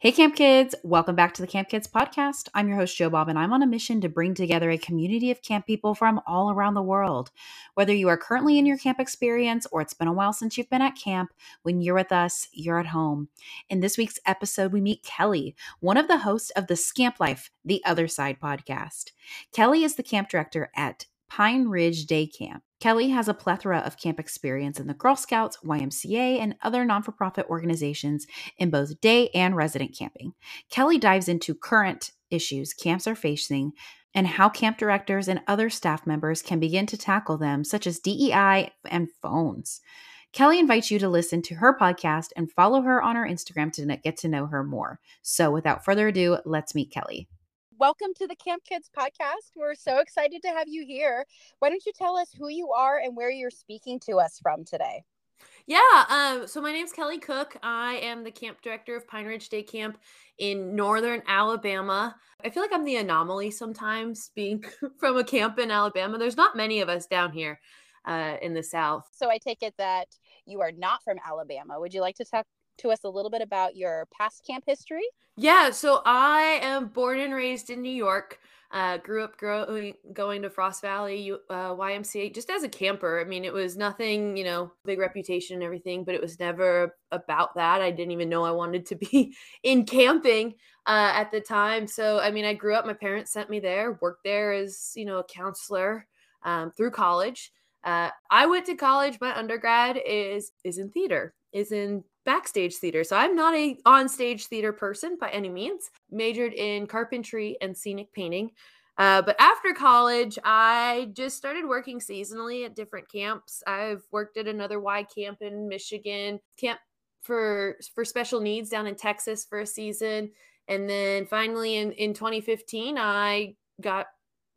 Hey, Camp Kids! Welcome back to the Camp Kids podcast. I'm your host, Joe Bob, and I'm on a mission to bring together a community of camp people from all around the world. Whether you are currently in your camp experience or it's been a while since you've been at camp, when you're with us, you're at home. In this week's episode, we meet Kelie, one of the hosts of the Scamp Life, the Other Side podcast. Kelie is the camp director at Pine Ridge Day Camp. Kelie has a plethora of camp experience in the Girl Scouts, YMCA, and other non for profit organizations in both day and resident camping. Kelie dives into current issues camps are facing and how camp directors and other staff members can begin to tackle them, such as DEI and phones. Kelie invites you to listen to her podcast and follow her on her Instagram to get to know her more. So, without further ado, let's meet Kelie welcome to the Camp Kids podcast. We're so excited to have you here. Why don't you tell us who you are and where you're speaking to us from today? Yeah, um, so my name's Kelie Cook. I am the camp director of Pine Ridge Day Camp in northern Alabama. I feel like I'm the anomaly sometimes being from a camp in Alabama. There's not many of us down here uh, in the South. So I take it that you are not from Alabama. Would you like to talk to us a little bit about your past camp history? Yeah, so I am born and raised in New York. Uh, grew up growing, going to Frost Valley uh, YMCA just as a camper. I mean, it was nothing, you know, big reputation and everything, but it was never about that. I didn't even know I wanted to be in camping uh, at the time. So, I mean, I grew up, my parents sent me there, worked there as, you know, a counselor um, through college. Uh, I went to college. My undergrad is is in theater, is in backstage theater. So I'm not a on-stage theater person by any means. Majored in carpentry and scenic painting. Uh, but after college, I just started working seasonally at different camps. I've worked at another Y camp in Michigan, camp for for special needs down in Texas for a season, and then finally in in 2015, I got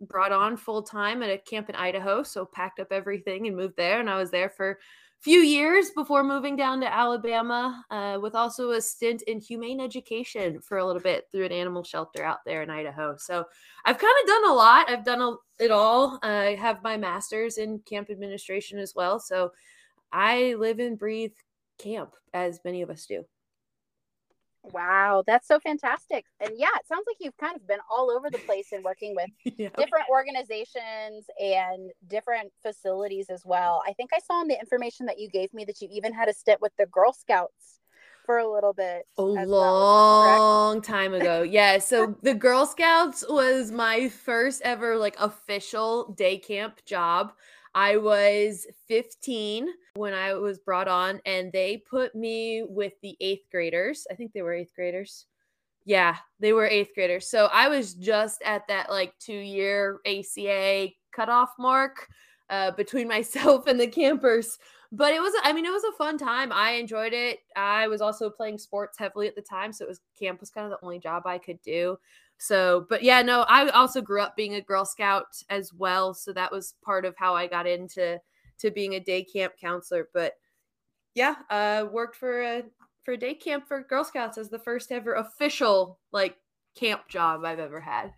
brought on full time at a camp in Idaho. So packed up everything and moved there, and I was there for few years before moving down to Alabama, uh, with also a stint in humane education for a little bit through an animal shelter out there in Idaho. So I've kind of done a lot. I've done a, it all. I have my master's in camp administration as well. So I live and breathe camp, as many of us do. Wow, that's so fantastic. And yeah, it sounds like you've kind of been all over the place and working with yeah. different organizations and different facilities as well. I think I saw in the information that you gave me that you even had a stint with the Girl Scouts for a little bit. A long well, time ago. Yeah. So the Girl Scouts was my first ever like official day camp job. I was 15 when I was brought on, and they put me with the eighth graders. I think they were eighth graders. Yeah, they were eighth graders. So I was just at that like two year ACA cutoff mark uh, between myself and the campers. But it was, I mean, it was a fun time. I enjoyed it. I was also playing sports heavily at the time. So it was camp was kind of the only job I could do. So, but yeah, no, I also grew up being a Girl Scout as well. So that was part of how I got into to being a day camp counselor. But yeah, uh worked for a for a day camp for Girl Scouts as the first ever official like camp job I've ever had.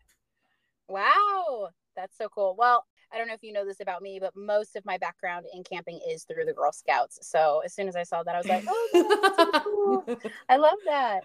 Wow. That's so cool. Well, I don't know if you know this about me, but most of my background in camping is through the Girl Scouts. So as soon as I saw that, I was like, oh, so cool. I love that.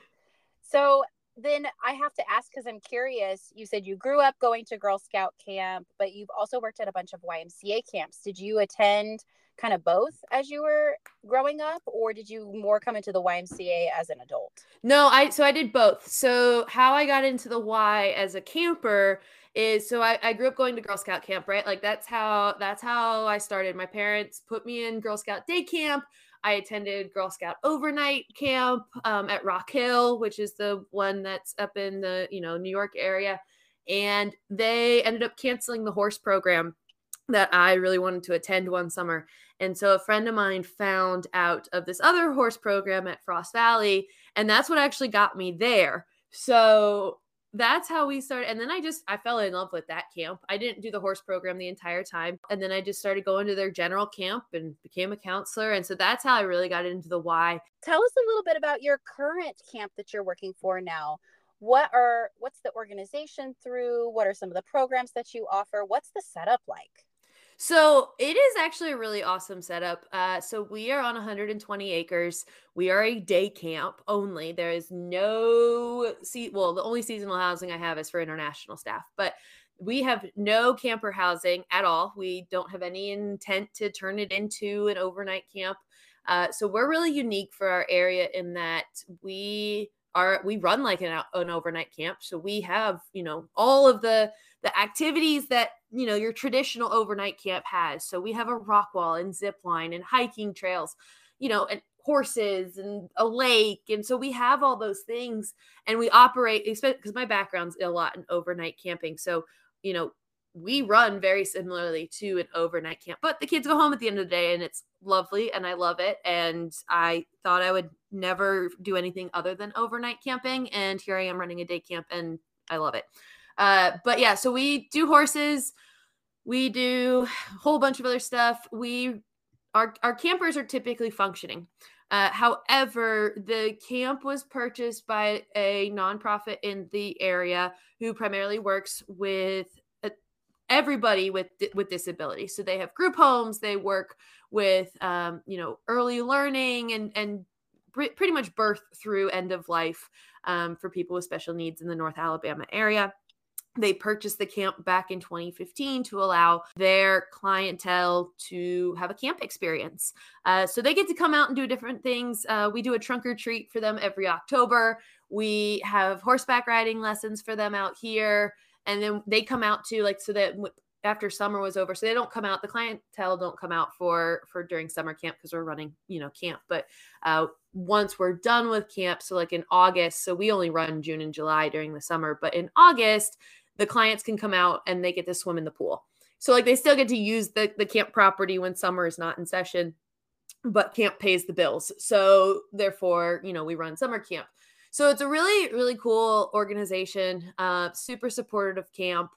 So then I have to ask because I'm curious. You said you grew up going to Girl Scout camp, but you've also worked at a bunch of YMCA camps. Did you attend kind of both as you were growing up, or did you more come into the YMCA as an adult? No, I so I did both. So how I got into the Y as a camper is so I, I grew up going to Girl Scout camp, right? Like that's how that's how I started. My parents put me in Girl Scout day camp I attended Girl Scout overnight camp um, at Rock Hill, which is the one that's up in the you know New York area, and they ended up canceling the horse program that I really wanted to attend one summer. And so a friend of mine found out of this other horse program at Frost Valley, and that's what actually got me there. So that's how we started and then i just i fell in love with that camp. I didn't do the horse program the entire time and then i just started going to their general camp and became a counselor and so that's how i really got into the Y. Tell us a little bit about your current camp that you're working for now. What are what's the organization through? What are some of the programs that you offer? What's the setup like So it is actually a really awesome setup. Uh, so we are on 120 acres. We are a day camp only. There is no see. Well, the only seasonal housing I have is for international staff, but we have no camper housing at all. We don't have any intent to turn it into an overnight camp. Uh, so we're really unique for our area in that we are we run like an, an overnight camp. So we have you know all of the the activities that you know your traditional overnight camp has. So we have a rock wall and zip line and hiking trails, you know, and horses and a lake. And so we have all those things and we operate because my background's a lot in overnight camping. So, you know, we run very similarly to an overnight camp, but the kids go home at the end of the day and it's lovely and I love it. And I thought I would never do anything other than overnight camping. And here I am running a day camp and I love it. Uh, but yeah, so we do horses, we do a whole bunch of other stuff. We our our campers are typically functioning. Uh, however, the camp was purchased by a nonprofit in the area who primarily works with uh, everybody with with disability. So they have group homes. They work with um, you know early learning and and pretty much birth through end of life um, for people with special needs in the North Alabama area. They purchased the camp back in 2015 to allow their clientele to have a camp experience. Uh, so they get to come out and do different things. Uh, we do a trunk or treat for them every October. We have horseback riding lessons for them out here. And then they come out to like, so that after summer was over so they don't come out the clientele don't come out for for during summer camp because we're running you know camp but uh once we're done with camp so like in august so we only run june and july during the summer but in august the clients can come out and they get to swim in the pool. So like they still get to use the the camp property when summer is not in session, but camp pays the bills. So therefore, you know, we run summer camp. So it's a really really cool organization, uh super supportive of camp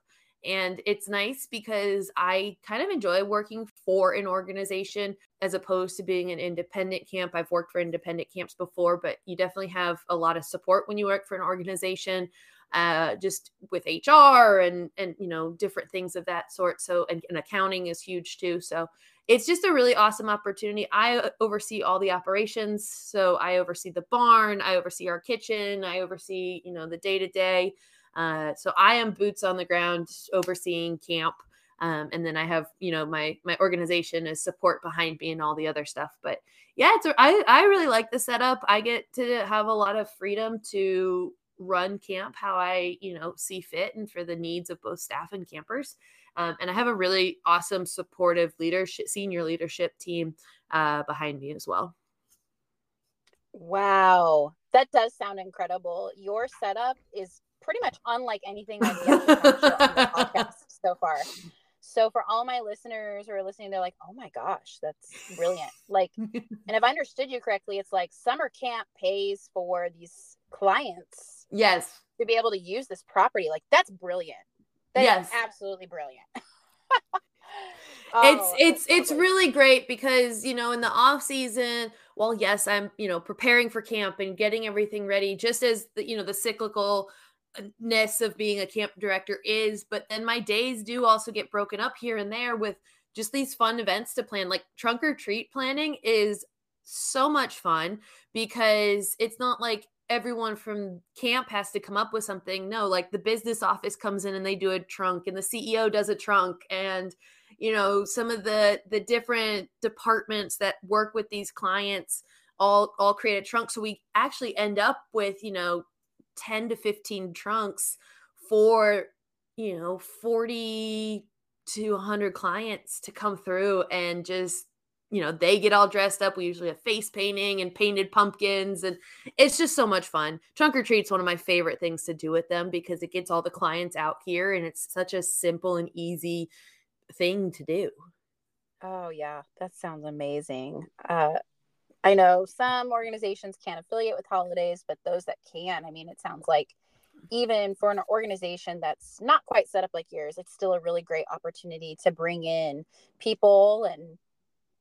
and it's nice because I kind of enjoy working for an organization as opposed to being an independent camp. I've worked for independent camps before, but you definitely have a lot of support when you work for an organization uh, just with HR and and you know different things of that sort. So and, and accounting is huge too. So it's just a really awesome opportunity. I uh, oversee all the operations, so I oversee the barn, I oversee our kitchen, I oversee you know the day to day. So I am boots on the ground overseeing camp. Um, and then I have, you know, my my organization is support behind me and all the other stuff. But yeah, it's I I really like the setup. I get to have a lot of freedom to run camp how I, you know, see fit and for the needs of both staff and campers. Um, and I have a really awesome, supportive leadership, senior leadership team uh, behind me as well. Wow, that does sound incredible. Your setup is pretty much unlike anything I've on the podcast so far. So for all my listeners who are listening, they're like, "Oh my gosh, that's brilliant!" Like, and if I understood you correctly, it's like summer camp pays for these clients Yes. To be able to use this property. Like that's brilliant. That yes. absolutely brilliant. oh, it's it's it's really great because you know in the off season well yes i'm you know preparing for camp and getting everything ready just as the you know the cyclicalness of being a camp director is but then my days do also get broken up here and there with just these fun events to plan like trunk or treat planning is so much fun because it's not like everyone from camp has to come up with something. No, like the business office comes in and they do a trunk and the CEO does a trunk and you know some of the the different departments that work with these clients all all create a trunk so we actually end up with you know 10 to 15 trunks for you know 40 to 100 clients to come through and just you know, they get all dressed up. We usually have face painting and painted pumpkins, and it's just so much fun. Trunk or treat's one of my favorite things to do with them because it gets all the clients out here, and it's such a simple and easy thing to do. Oh yeah, that sounds amazing. Uh, I know some organizations can't affiliate with holidays, but those that can, I mean, it sounds like even for an organization that's not quite set up like yours, it's still a really great opportunity to bring in people and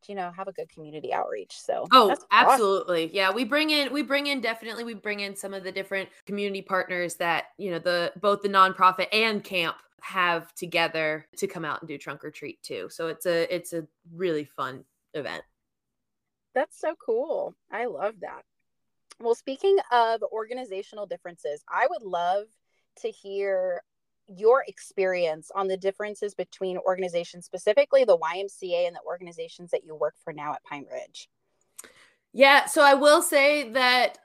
you know have a good community outreach so oh absolutely awesome. yeah we bring in we bring in definitely we bring in some of the different community partners that you know the both the nonprofit and camp have together to come out and do trunk or treat too. So it's a it's a really fun event. That's so cool. I love that. Well, speaking of organizational differences, I would love to hear your experience on the differences between organizations, specifically the YMCA and the organizations that you work for now at Pine Ridge. Yeah, so I will say that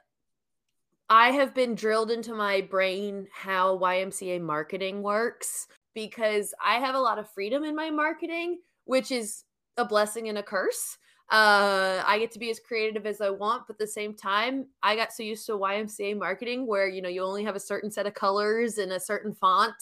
I have been drilled into my brain how YMCA marketing works because I have a lot of freedom in my marketing, which is a blessing and a curse. Uh, I get to be as creative as I want, but at the same time, I got so used to YMCA marketing where you know you only have a certain set of colors and a certain font,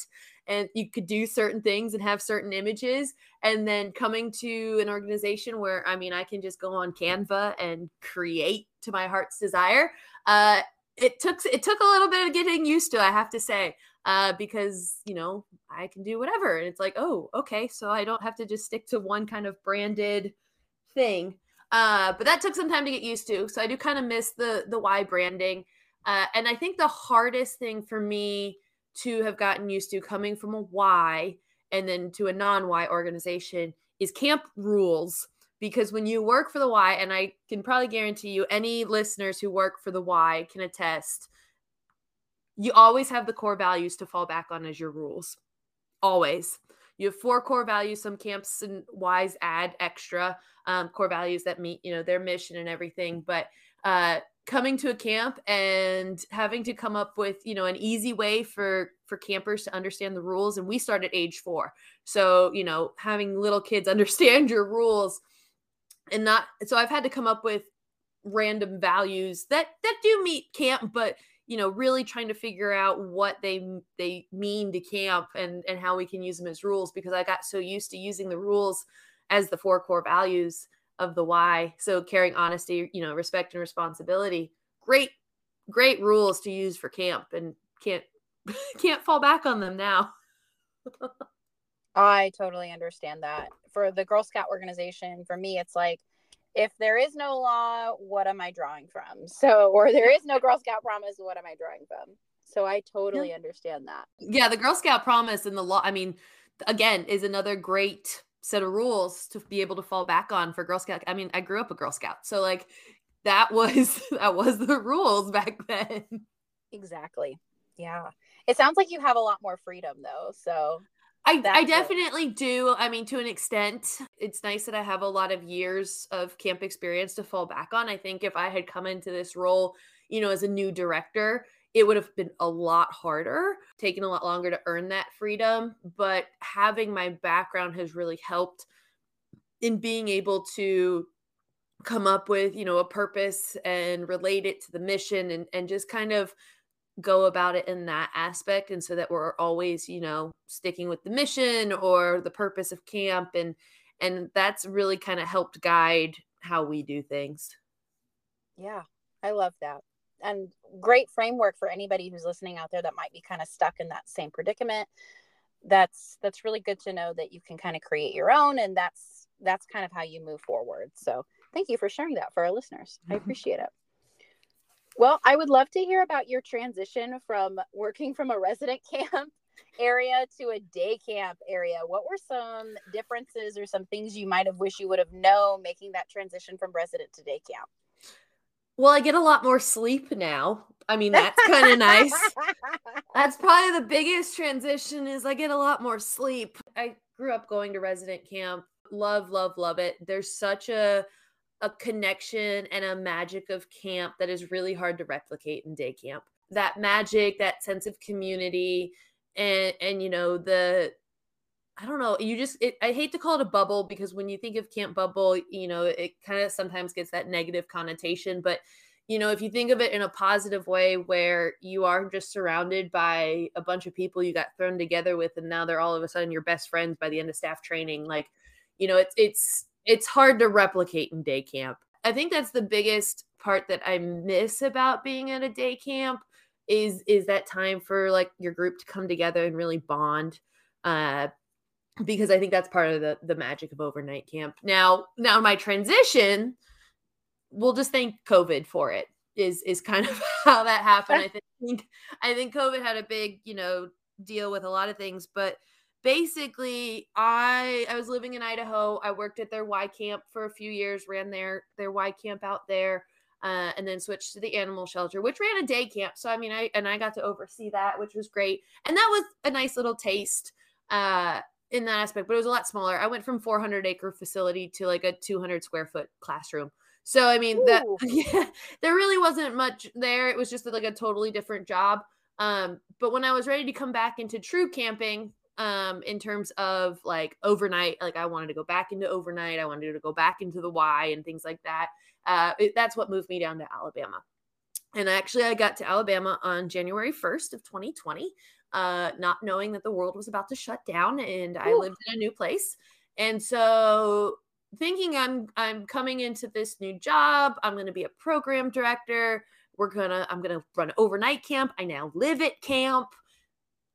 and you could do certain things and have certain images. And then coming to an organization where I mean, I can just go on Canva and create to my heart's desire. Uh, it took it took a little bit of getting used to, I have to say, uh, because you know I can do whatever, and it's like, oh, okay, so I don't have to just stick to one kind of branded thing. Uh, but that took some time to get used to. So I do kind of miss the the Y branding. Uh, and I think the hardest thing for me to have gotten used to coming from a Y and then to a non Y organization is camp rules. Because when you work for the Y, and I can probably guarantee you, any listeners who work for the Y can attest, you always have the core values to fall back on as your rules. Always. You have four core values. Some camps and Ys add extra um, core values that meet, you know, their mission and everything. But uh, coming to a camp and having to come up with, you know, an easy way for for campers to understand the rules. And we start at age four, so you know, having little kids understand your rules and not. So I've had to come up with random values that that do meet camp, but you know really trying to figure out what they they mean to camp and and how we can use them as rules because i got so used to using the rules as the four core values of the Y So caring, honesty, you know, respect and responsibility. Great, great rules to use for camp and can't can't fall back on them now. I totally understand that. For the Girl Scout organization, for me, it's like if there is no law, what am I drawing from? So, or there is no Girl Scout promise, what am I drawing from? So, I totally yeah. understand that. Yeah, the Girl Scout promise and the law, I mean, again, is another great set of rules to be able to fall back on for Girl Scout. I mean, I grew up a Girl Scout, so like that was that was the rules back then. Exactly. Yeah. It sounds like you have a lot more freedom though. So I, I definitely it. do. I mean, to an extent, it's nice that I have a lot of years of camp experience to fall back on. I think if I had come into this role, you know, as a new director, it would have been a lot harder, taken a lot longer to earn that freedom. But having my background has really helped in being able to come up with, you know, a purpose and relate it to the mission and, and just kind of go about it in that aspect. And so that we're always, you know, sticking with the mission or the purpose of camp. And and that's really kind of helped guide how we do things. Yeah, I love that and great framework for anybody who's listening out there that might be kind of stuck in that same predicament that's that's really good to know that you can kind of create your own and that's that's kind of how you move forward so thank you for sharing that for our listeners i appreciate it well i would love to hear about your transition from working from a resident camp area to a day camp area what were some differences or some things you might have wished you would have known making that transition from resident to day camp well, I get a lot more sleep now. I mean, that's kind of nice. That's probably the biggest transition is I get a lot more sleep. I grew up going to resident camp. Love, love, love it. There's such a a connection and a magic of camp that is really hard to replicate in day camp. That magic, that sense of community and and you know the I don't know. You just, it, I hate to call it a bubble because when you think of Camp Bubble, you know, it kind of sometimes gets that negative connotation. But, you know, if you think of it in a positive way where you are just surrounded by a bunch of people you got thrown together with, and now they're all of a sudden your best friends by the end of staff training, like, you know, it's, it's, it's hard to replicate in day camp. I think that's the biggest part that I miss about being at a day camp is is that time for like your group to come together and really bond uh because I think that's part of the the magic of overnight camp. Now, now my transition, we'll just thank COVID for it. Is is kind of how that happened. I think I think COVID had a big, you know, deal with a lot of things, but basically I I was living in Idaho. I worked at their Y camp for a few years, ran their their Y camp out there. Uh, and then switched to the animal shelter, which ran a day camp. So I mean, I and I got to oversee that, which was great, and that was a nice little taste uh, in that aspect. But it was a lot smaller. I went from 400 acre facility to like a 200 square foot classroom. So I mean, Ooh. that yeah, there really wasn't much there. It was just like a totally different job. Um, but when I was ready to come back into true camping, um, in terms of like overnight, like I wanted to go back into overnight, I wanted to go back into the Y and things like that. Uh, it, that's what moved me down to Alabama. And actually, I got to Alabama on January 1st of 2020, uh, not knowing that the world was about to shut down and I lived in a new place. And so thinking I'm I'm coming into this new job, I'm going to be a program director we're gonna i'm gonna run overnight camp i now live at camp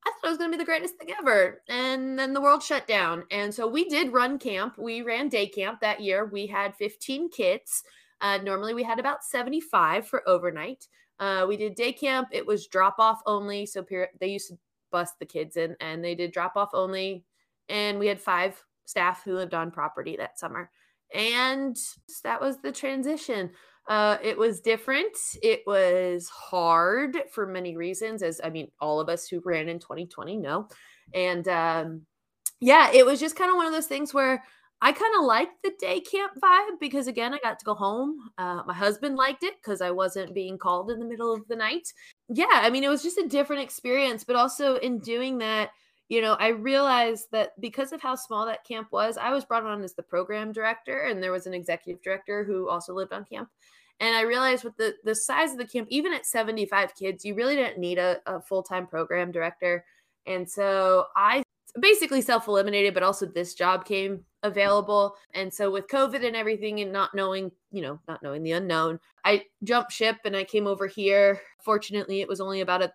i thought it was gonna be the greatest thing ever and then the world shut down and so we did run camp. We ran day camp that year. We had 15 kids. Uh, normally we had about 75 for overnight. Uh, we did day camp. It was drop off only so they used to bus the kids in and they did drop off only and we had five staff who lived on property that summer. And that was the transition uh, it was different. It was hard for many reasons, as I mean, all of us who ran in 2020 know. And um, yeah, it was just kind of one of those things where I kind of liked the day camp vibe because, again, I got to go home. Uh, my husband liked it because I wasn't being called in the middle of the night. Yeah, I mean, it was just a different experience, but also in doing that, you know, I realized that because of how small that camp was, I was brought on as the program director, and there was an executive director who also lived on camp. And I realized with the the size of the camp, even at 75 kids, you really didn't need a, a full time program director. And so I basically self eliminated, but also this job came available. And so with COVID and everything and not knowing, you know, not knowing the unknown, I jumped ship and I came over here. Fortunately, it was only about a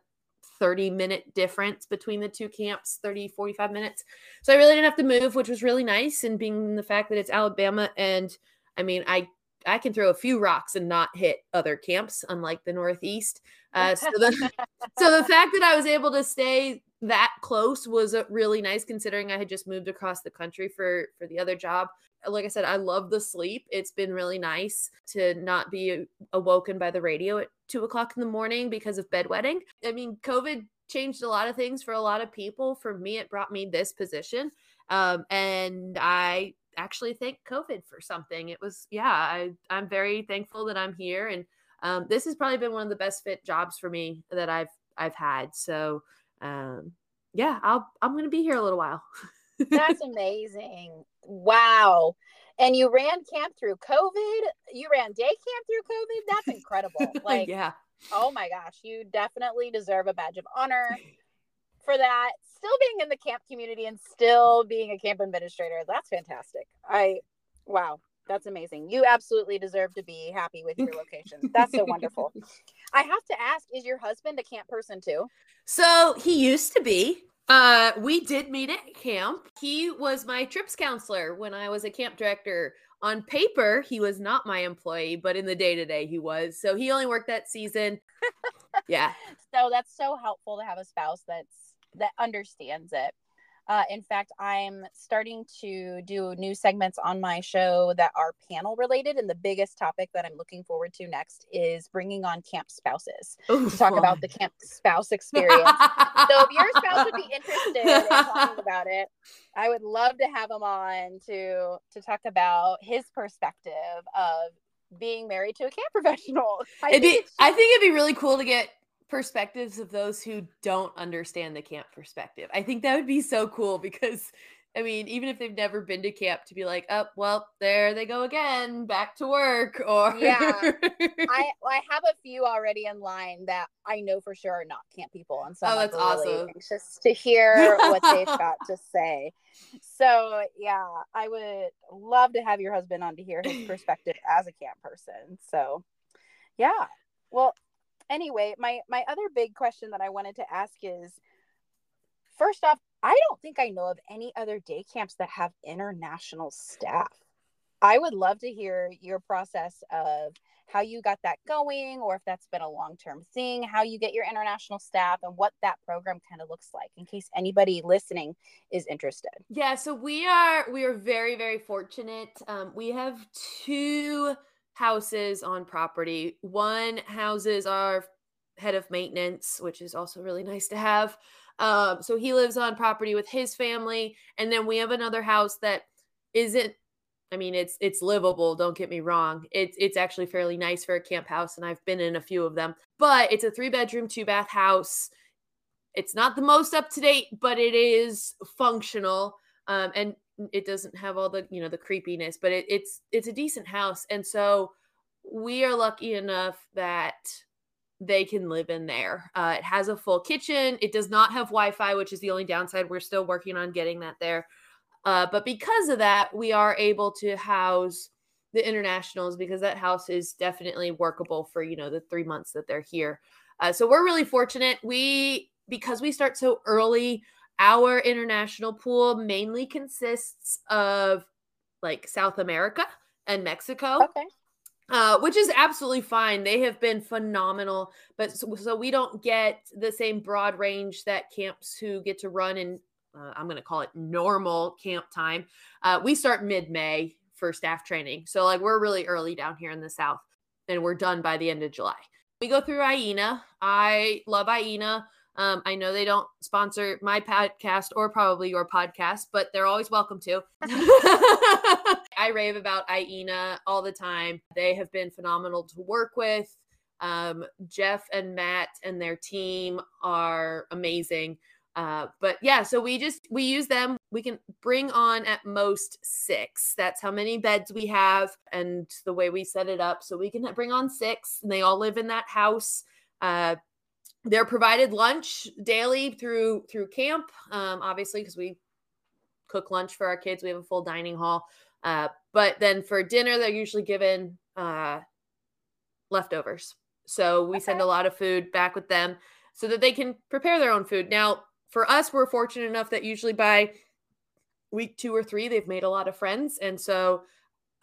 30 minute difference between the two camps 30 45 minutes so i really didn't have to move which was really nice and being the fact that it's alabama and i mean i I can throw a few rocks and not hit other camps, unlike the Northeast. Uh, so the so the fact that I was able to stay that close was really nice, considering I had just moved across the country for for the other job. Like I said, I love the sleep. It's been really nice to not be awoken by the radio at two o'clock in the morning because of bedwetting. I mean, COVID changed a lot of things for a lot of people. For me, it brought me this position. Um, and I actually thank COVID for something. It was, yeah, I, I'm very thankful that I'm here. And um, this has probably been one of the best fit jobs for me that I've, I've had. So, um, yeah, I'll, I'm going to be here a little while. That's amazing. Wow. And you ran camp through COVID. You ran day camp through COVID. That's incredible. Like, yeah. Oh my gosh, you definitely deserve a badge of honor for that still being in the camp community and still being a camp administrator. That's fantastic. I, wow, that's amazing. You absolutely deserve to be happy with your location. That's so wonderful. I have to ask, is your husband a camp person too? So he used to be. Uh, we did meet at camp. He was my trips counselor when I was a camp director. On paper, he was not my employee, but in the day to day, he was. So he only worked that season. yeah. So that's so helpful to have a spouse that's that understands it. Uh, in fact, I'm starting to do new segments on my show that are panel related. And the biggest topic that I'm looking forward to next is bringing on camp spouses Ooh, to talk fun. about the camp spouse experience. so if your spouse would be interested in talking about it, I would love to have him on to to talk about his perspective of being married to a camp professional. I, think, be, I think it'd be really cool to get perspectives of those who don't understand the camp perspective. I think that would be so cool because I mean, even if they've never been to camp, to be like, "Oh, well, there they go again, back to work." Or yeah, I I have a few already in line that I know for sure are not camp people, and so oh, that's really awesome. Anxious to hear what they've got to say. So yeah, I would love to have your husband on to hear his perspective as a camp person. So yeah, well, anyway, my my other big question that I wanted to ask is first off, I don't think I know of any other day camps that have international staff. I would love to hear your process of how you got that going or if that's been a long-term thing how you get your international staff and what that program kind of looks like in case anybody listening is interested yeah so we are we are very very fortunate um, we have two houses on property one houses our head of maintenance which is also really nice to have um, so he lives on property with his family and then we have another house that isn't I mean, it's it's livable. Don't get me wrong. It's it's actually fairly nice for a camp house, and I've been in a few of them. But it's a three bedroom, two bath house. It's not the most up to date, but it is functional, um, and it doesn't have all the you know the creepiness. But it, it's it's a decent house, and so we are lucky enough that they can live in there. Uh, it has a full kitchen. It does not have Wi Fi, which is the only downside. We're still working on getting that there. Uh, but because of that, we are able to house the internationals because that house is definitely workable for you know the three months that they're here. Uh, so we're really fortunate. We because we start so early. Our international pool mainly consists of like South America and Mexico. Okay. Uh, which is absolutely fine. They have been phenomenal, but so, so, we don't get the same broad range that camps who get to run in uh, I'm going to call it normal camp time. Uh, we start mid May for staff training. So, like, we're really early down here in the South, and we're done by the end of July. We go through IENA. I love IENA. Um, I know they don't sponsor my podcast or probably your podcast, but they're always welcome to. I rave about IENA all the time. They have been phenomenal to work with. Um, Jeff and Matt and their team are amazing. Uh, but yeah, so we just we use them. We can bring on at most six. That's how many beds we have, and the way we set it up. So we can bring on six, and they all live in that house. Uh, they're provided lunch daily through through camp, um, obviously because we cook lunch for our kids. We have a full dining hall. Uh, but then for dinner, they're usually given uh, leftovers. So we okay. send a lot of food back with them so that they can prepare their own food. Now, for us, we're fortunate enough that usually by week two or three, they've made a lot of friends. And so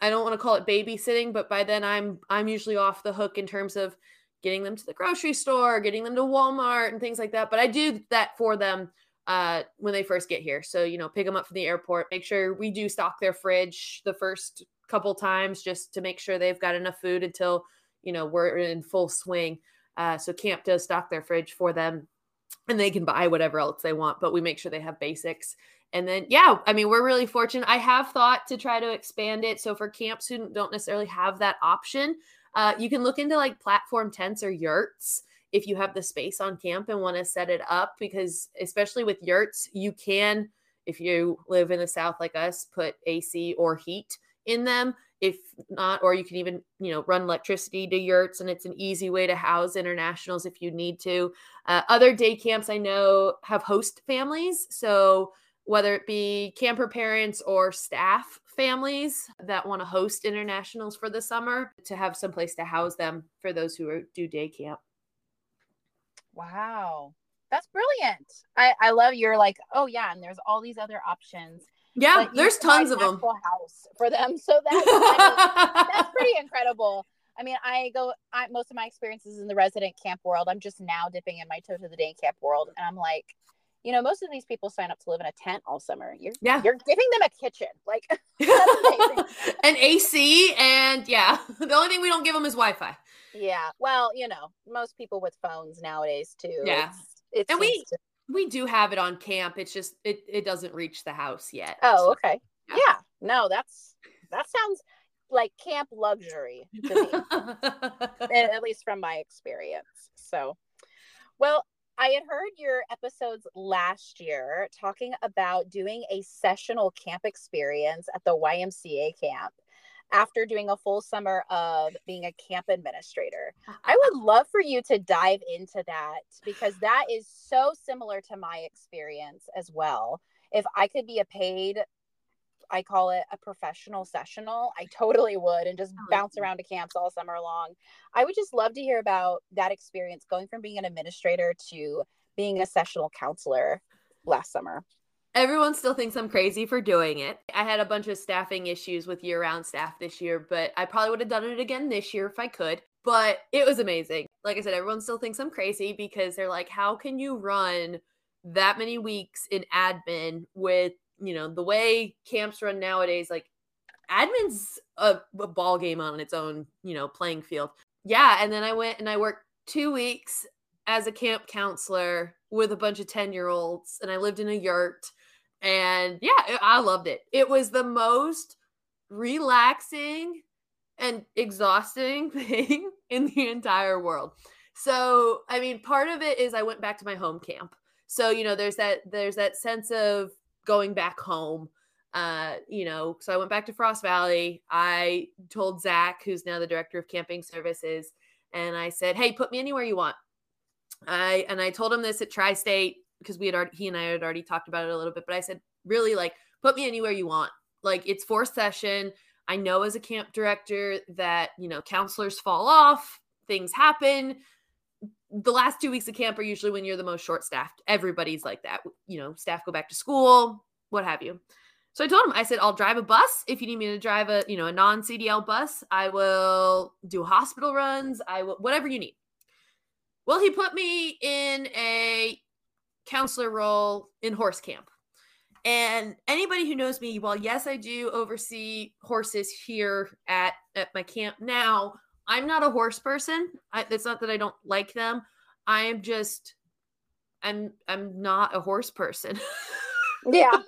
I don't want to call it babysitting, but by then I'm I'm usually off the hook in terms of getting them to the grocery store, getting them to Walmart and things like that. But I do that for them uh, when they first get here. So, you know, pick them up from the airport, make sure we do stock their fridge the first couple times just to make sure they've got enough food until, you know, we're in full swing. Uh, so camp does stock their fridge for them and they can buy whatever else they want, but we make sure they have basics. And then, yeah, I mean, we're really fortunate. I have thought to try to expand it. So for camps who don't necessarily have that option, uh, you can look into like platform tents or yurts if you have the space on camp and want to set it up. Because especially with yurts, you can, if you live in the South like us, put AC or heat in them if not or you can even you know run electricity to yurts and it's an easy way to house internationals if you need to uh, other day camps i know have host families so whether it be camper parents or staff families that want to host internationals for the summer to have some place to house them for those who are, do day camp wow that's brilliant i i love your like oh yeah and there's all these other options yeah, there's tons of them. House for them, so that's I that's pretty incredible. I mean, I go. I, most of my experiences in the resident camp world. I'm just now dipping in my toe to the day camp world, and I'm like, you know, most of these people sign up to live in a tent all summer. You're yeah, you're giving them a kitchen, like an AC, and yeah, the only thing we don't give them is Wi-Fi. Yeah, well, you know, most people with phones nowadays too. Yeah, it's, it's and we to- we do have it on camp. It's just it it doesn't reach the house yet. Oh, okay. Yeah. yeah. No, that's that sounds like camp luxury to me. at least from my experience. So, well, I had heard your episodes last year talking about doing a sessional camp experience at the YMCA camp after doing a full summer of being a camp administrator. I would uh-huh. love for you to dive into that because that is so similar to my experience as well. If I could be a paid, I call it a professional sessional, I totally would and just oh, bounce around to camps all summer long. I would just love to hear about that experience going from being an administrator to being a sessional counselor last summer. Everyone still thinks I'm crazy for doing it. I had a bunch of staffing issues with year round staff this year, but I probably would have done it again this year if I could. But it was amazing. Like I said, everyone still thinks I'm crazy because they're like, how can you run that many weeks in admin with, you know, the way camps run nowadays? Like, admin's a, a ball game on its own, you know, playing field. Yeah. And then I went and I worked two weeks as a camp counselor with a bunch of 10 year olds and I lived in a yurt and yeah, I loved it. It was the most relaxing and exhausting thing in the entire world. So, I mean, part of it is I went back to my home camp. So, you know, there's that there's that sense of going back home. Uh, you know, so I went back to Frost Valley. I told Zach, who's now the director of camping services, and I said, "Hey, put me anywhere you want." I and I told him this at Tri-State because we had already he and I had already talked about it a little bit, but I said, really like put me anywhere you want. Like it's fourth session. I know as a camp director that, you know, counselors fall off, things happen. The last two weeks of camp are usually when you're the most short staffed. Everybody's like that. You know, staff go back to school, what have you. So I told him, I said, I'll drive a bus if you need me to drive a, you know, a non-CDL bus. I will do hospital runs. I will whatever you need. Well, he put me in a counselor role in horse camp. And anybody who knows me, well, yes, I do oversee horses here at, at my camp now. I'm not a horse person. I, it's not that I don't like them. I am just, I'm, I'm not a horse person. Yeah.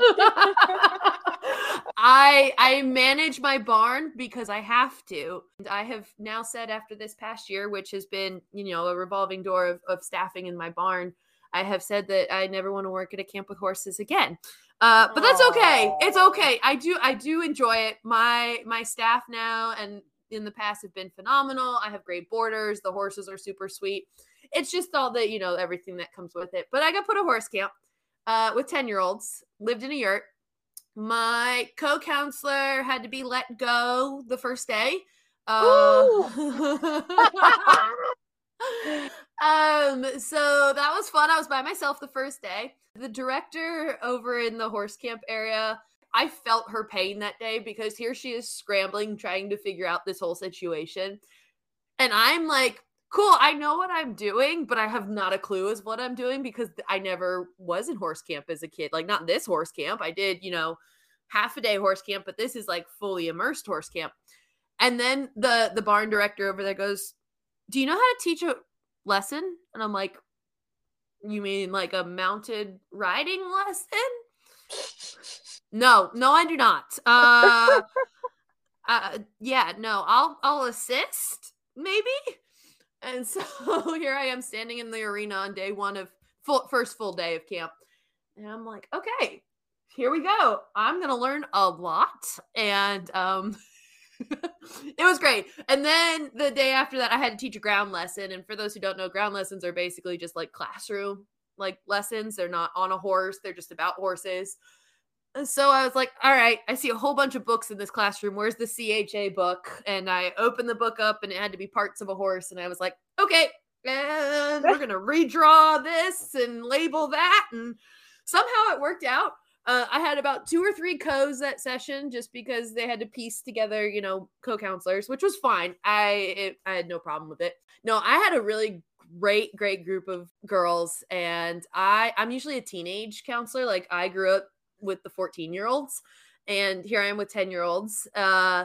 I I manage my barn because I have to. And I have now said after this past year, which has been, you know, a revolving door of, of staffing in my barn, I have said that I never want to work at a camp with horses again. Uh, but that's okay. It's okay. I do I do enjoy it. My my staff now and in the past have been phenomenal. I have great boarders. The horses are super sweet. It's just all the, you know, everything that comes with it. But I got put a horse camp uh, with 10 year olds, lived in a yurt. My co counselor had to be let go the first day. Uh, um, so that was fun. I was by myself the first day. The director over in the horse camp area, I felt her pain that day because here she is scrambling, trying to figure out this whole situation. And I'm like, cool, I know what I'm doing, but I have not a clue as what I'm doing because I never was in horse camp as a kid. Like, not this horse camp. I did, you know, half a day horse camp, but this is like fully immersed horse camp. And then the the barn director over there goes, "Do you know how to teach a lesson?" And I'm like, "You mean like a mounted riding lesson?" No, no, I do not. Uh, uh yeah, no, I'll I'll assist maybe. And so here I am standing in the arena on day one of full first full day of camp. And I'm like, okay, here we go. I'm gonna learn a lot. And um it was great. And then the day after that, I had to teach a ground lesson. And for those who don't know, ground lessons are basically just like classroom like lessons. They're not on a horse, they're just about horses. So I was like, all right, I see a whole bunch of books in this classroom. Where's the CHA book? And I opened the book up and it had to be parts of a horse. And I was like, okay, and we're going to redraw this and label that. And somehow it worked out. Uh, I had about two or three co's that session just because they had to piece together, you know, co-counselors, which was fine. I it, I had no problem with it. No, I had a really great great group of girls and I I'm usually a teenage counselor. Like I grew up with the 14 year olds and here i am with 10 year olds uh,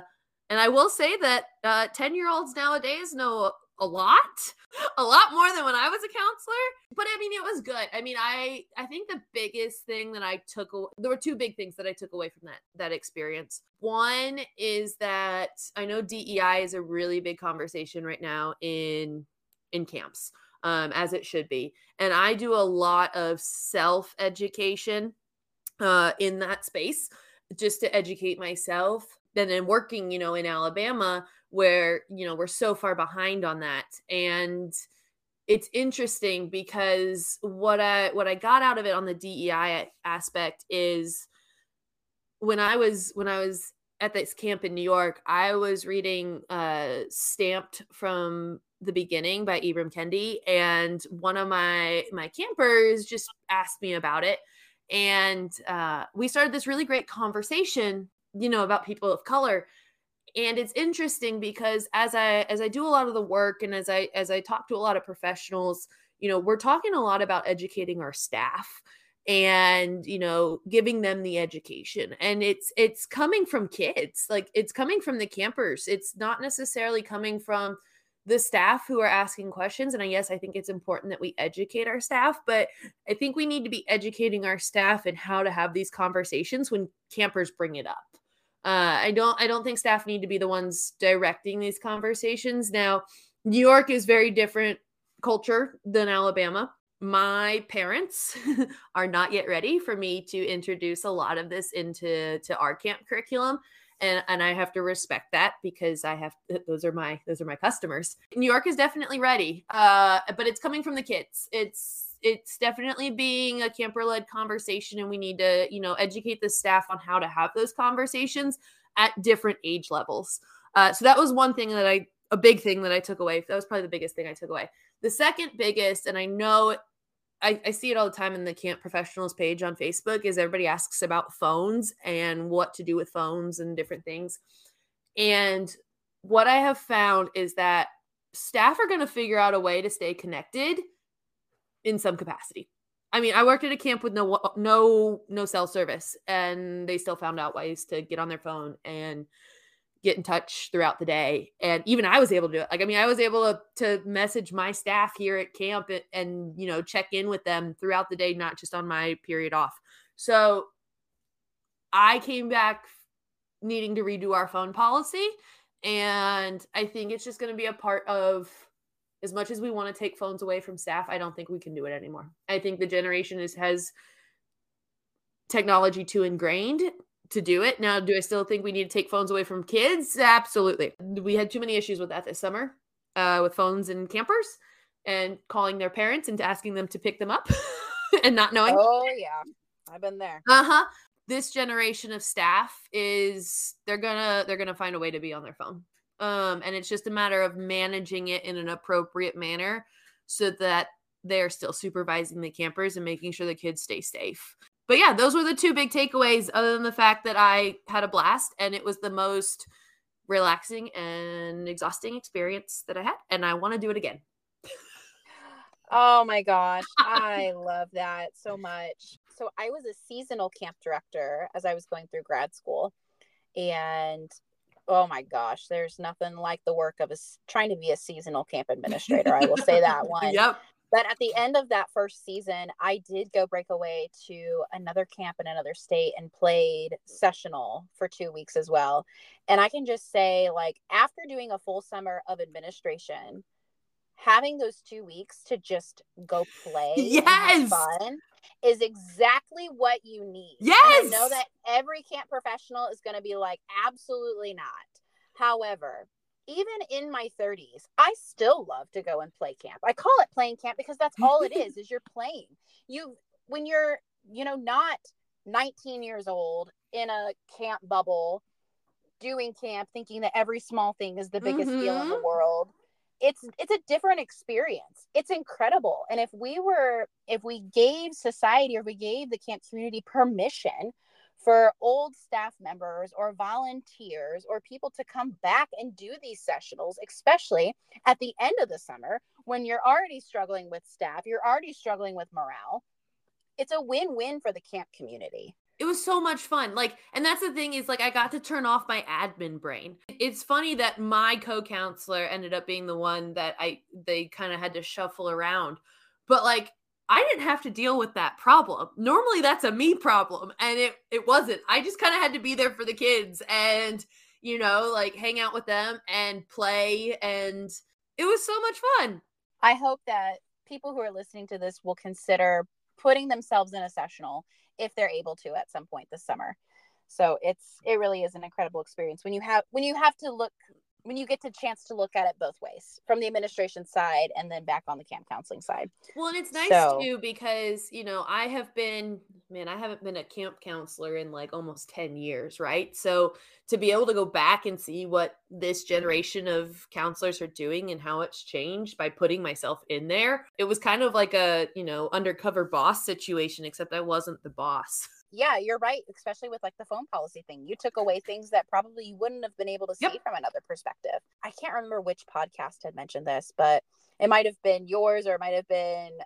and i will say that 10 uh, year olds nowadays know a lot a lot more than when i was a counselor but i mean it was good. I mean i i think the biggest thing that i took away there were two big things that i took away from that that experience. One is that i know dei is a really big conversation right now in in camps um, as it should be and i do a lot of self education uh, in that space just to educate myself. And then working, you know, in Alabama, where, you know, we're so far behind on that. And it's interesting because what I what I got out of it on the DEI aspect is when I was when I was at this camp in New York, I was reading uh Stamped from the beginning by Ibram Kendi and one of my my campers just asked me about it and uh, we started this really great conversation you know about people of color. And it's interesting because as i as i do a lot of the work and as i as i talk to a lot of professionals you know we're talking a lot about educating our staff and you know giving them the education. And it's it's coming from kids like it's coming from the campers. It's not necessarily coming from the staff who are asking questions and i yes i think it's important that we educate our staff but i think we need to be educating our staff and how to have these conversations when campers bring it up. Uh, i don't i don't think staff need to be the ones directing these conversations. Now new york is very different culture than alabama. My parents are not yet ready for me to introduce a lot of this into to our camp curriculum and and I have to respect that because I have those are my those are my customers. New York is definitely ready, uh, but it's coming from the kids. It's it's definitely being a camper led conversation, and we need to you know educate the staff on how to have those conversations at different age levels. Uh, so that was one thing that I a big thing that I took away. That was probably the biggest thing I took away. The second biggest, and I know I, I, see it all the time in the camp professionals page on Facebook is everybody asks about phones and what to do with phones and different things. And what I have found is that staff are going to figure out a way to stay connected in some capacity. I mean, I worked at a camp with no no no cell service and they still found out ways to get on their phone and get in touch throughout the day. And even I was able to do it. Like, I mean, I was able to, to message my staff here at camp and, and, you know, check in with them throughout the day, not just on my period off. So I came back needing to redo our phone policy. And I think it's just going to be a part of as much as we want to take phones away from staff, I don't think we can do it anymore. I think the generation is has technology too ingrained to do it. Now, do I still think we need to take phones away from kids? Absolutely. We had too many issues with that this summer uh, with phones and campers and calling their parents and asking them to pick them up and not knowing. Oh, yeah. I've been there. Uh huh. This generation of staff is they're gonna they're gonna find a way to be on their phone. Um, and it's just a matter of managing it in an appropriate manner so that they're still supervising the campers and making sure the kids stay safe but yeah, those were the two big takeaways, other than the fact that I had a blast and it was the most relaxing and exhausting experience that I had. And I want to do it again. Oh my gosh. I love that so much. So I was a seasonal camp director as I was going through grad school. And oh my gosh, there's nothing like the work of a, trying to be a seasonal camp administrator. I will say that one. yep. But at the end of that first season, I did go break away to another camp in another state and played sessional for two weeks as well. And I can just say, like, after doing a full summer of administration, having those two weeks to just go play yes! fun is exactly what you need. Yes and i know that every camp professional is going to be like absolutely not. However even in my 30s, I still love to go and play camp. I call it playing camp because that's all it is, is you're playing. You when you're, you know, not 19 years old in a camp bubble doing camp thinking that every small thing is the biggest mm-hmm. deal in the mm-hmm. world. It's it's a different experience. It's incredible. And if we were if we gave society or we gave the camp community permission for old staff members or volunteers or people to come back and do these sessionals, especially at the end of the summer when you're already struggling with staff, you're already struggling with morale. It's a win win for the camp community. It was so much fun. Like, and that's the thing is, like, I got to turn off my admin brain. It's funny that my co counselor ended up being the one that I, they kind of had to shuffle around. But, like, I didn't have to deal with that problem. Normally that's a me problem and it it wasn't. I just kind of had to be there for the kids and you know, like hang out with them and play and it was so much fun. I hope that people who are listening to this will consider putting themselves in a sessional if they're able to at some point this summer. So it's it really is an incredible experience when you have when you have to look when you get the chance to look at it both ways from the administration side and then back on the camp counseling side. Well, and it's nice So- too because, you know, I have been, man, I haven't been a camp counselor in like almost 10 years, right? So to be able to go back and see what this generation of counselors are doing and how it's changed by putting myself in there, it was kind of like a, you know, undercover boss situation, except I wasn't the boss. Yeah, you're right, especially with like the phone policy thing. You took away things that probably you wouldn't have been able to see Yep. from another perspective. I can't remember which podcast had mentioned this, but it might have been yours or it might have been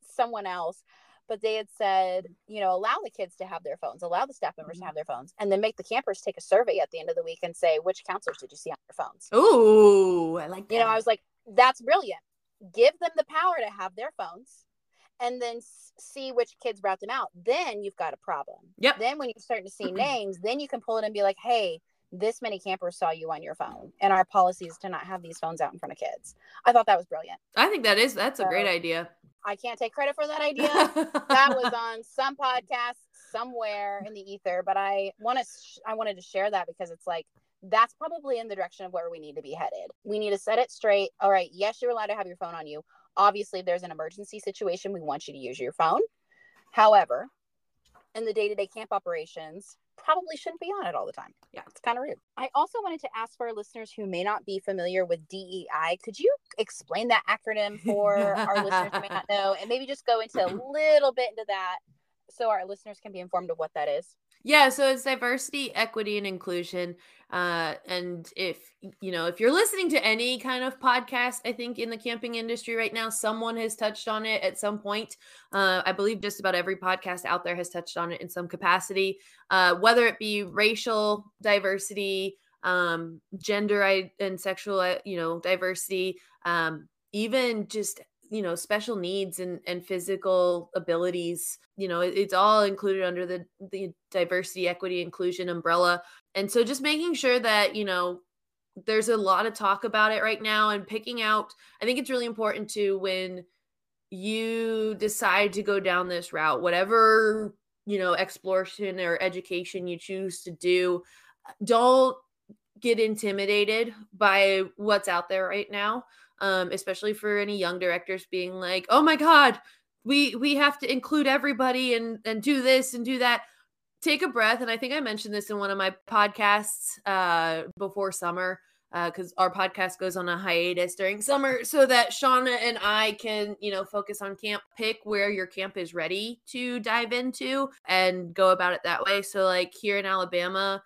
someone else. But they had said, you know, allow the kids to have their phones, allow the staff members Mhm. to have their phones, and then make the campers take a survey at the end of the week and say, which counselors did you see on their phones? Ooh, I like that. You know, I was like, that's brilliant. Give them the power to have their phones and then see which kids route them out. Then you've got a problem. Yep. Then when you're starting to see names, then you can pull it and be like, hey, this many campers saw you on your phone. And our policy is to not have these phones out in front of kids. I thought that was brilliant. I think that is that's a great idea. I can't take credit for that idea. that was on some podcast somewhere in the ether, but I want to sh- I wanted to share that because it's like that's probably in the direction of where we need to be headed. We need to set it straight. All right, yes, you're allowed to have your phone on you. Obviously, if there's an emergency situation, we want you to use your phone. However, in the day-to-day camp operations, probably shouldn't be on it all the time. Yeah. It's kind of rude. I also wanted to ask for our listeners who may not be familiar with DEI, could you explain that acronym for our listeners who may not know and maybe just go into a little bit into that so our listeners can be informed of what that is? Yeah, so it's diversity, equity, and inclusion. Uh, and if you know, if you're listening to any kind of podcast, I think in the camping industry right now, someone has touched on it at some point. Uh, I believe just about every podcast out there has touched on it in some capacity, uh, whether it be racial diversity, um, gender and sexual, uh, you know, diversity, um, even just you know special needs and and physical abilities you know it- it's all included under the the diversity equity inclusion umbrella. And so just making sure that you know there's a lot of talk about it right now and picking out i think it's really important to when you decide to go down this route whatever you know exploration or education you choose to do don't get intimidated by what's out there right now um, especially for any young directors being like oh my god we we have to include everybody and and do this and do that. Take a breath and i think i mentioned this in one of my podcasts uh before summer because our podcast goes on a hiatus during summer so that shauna and i can you know focus on camp pick where your camp is ready to dive into and go about it that way. So like here in alabama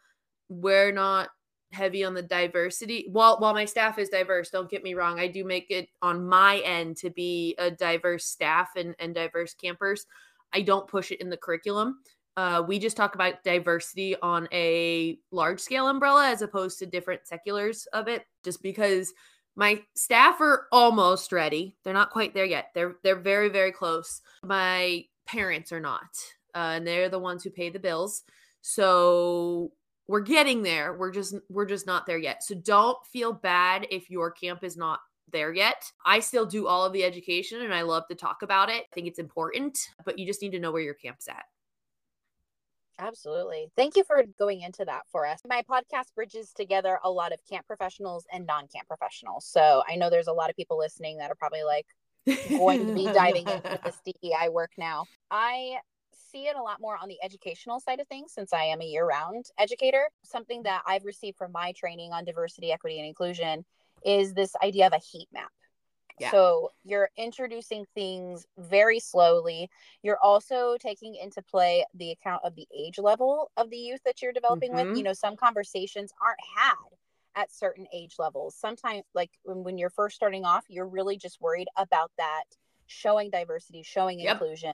we're not heavy on the diversity while while my staff is diverse don't get me wrong i do make it on my end to be a diverse staff and and diverse campers. I don't push it in the curriculum. Uh, we just talk about diversity on a large scale umbrella as opposed to different seculars of it just because my staff are almost ready. They're not quite there yet. They're they're very very close. My parents are not uh, and they're the ones who pay the bills. So we're getting there we're just we're just not there yet so don't feel bad if your camp is not there yet i still do all of the education and i love to talk about it i think it's important but you just need to know where your camp's at Absolutely. Thank you for going into that for us. My podcast bridges together a lot of camp professionals and non camp professionals. So I know there's a lot of people listening that are probably like going to be diving into this DEI work now. I see it a lot more on the educational side of things since I am a year round educator. Something that I've received from my training on diversity, equity, and inclusion is this idea of a heat map. Yeah. So you're introducing things very slowly. You're also taking into play the account of the age level of the youth that you're developing with. Mhm. You know, some conversations aren't had at certain age levels. Sometimes, like when, when you're first starting off, you're really just worried about that showing diversity, showing Yep. inclusion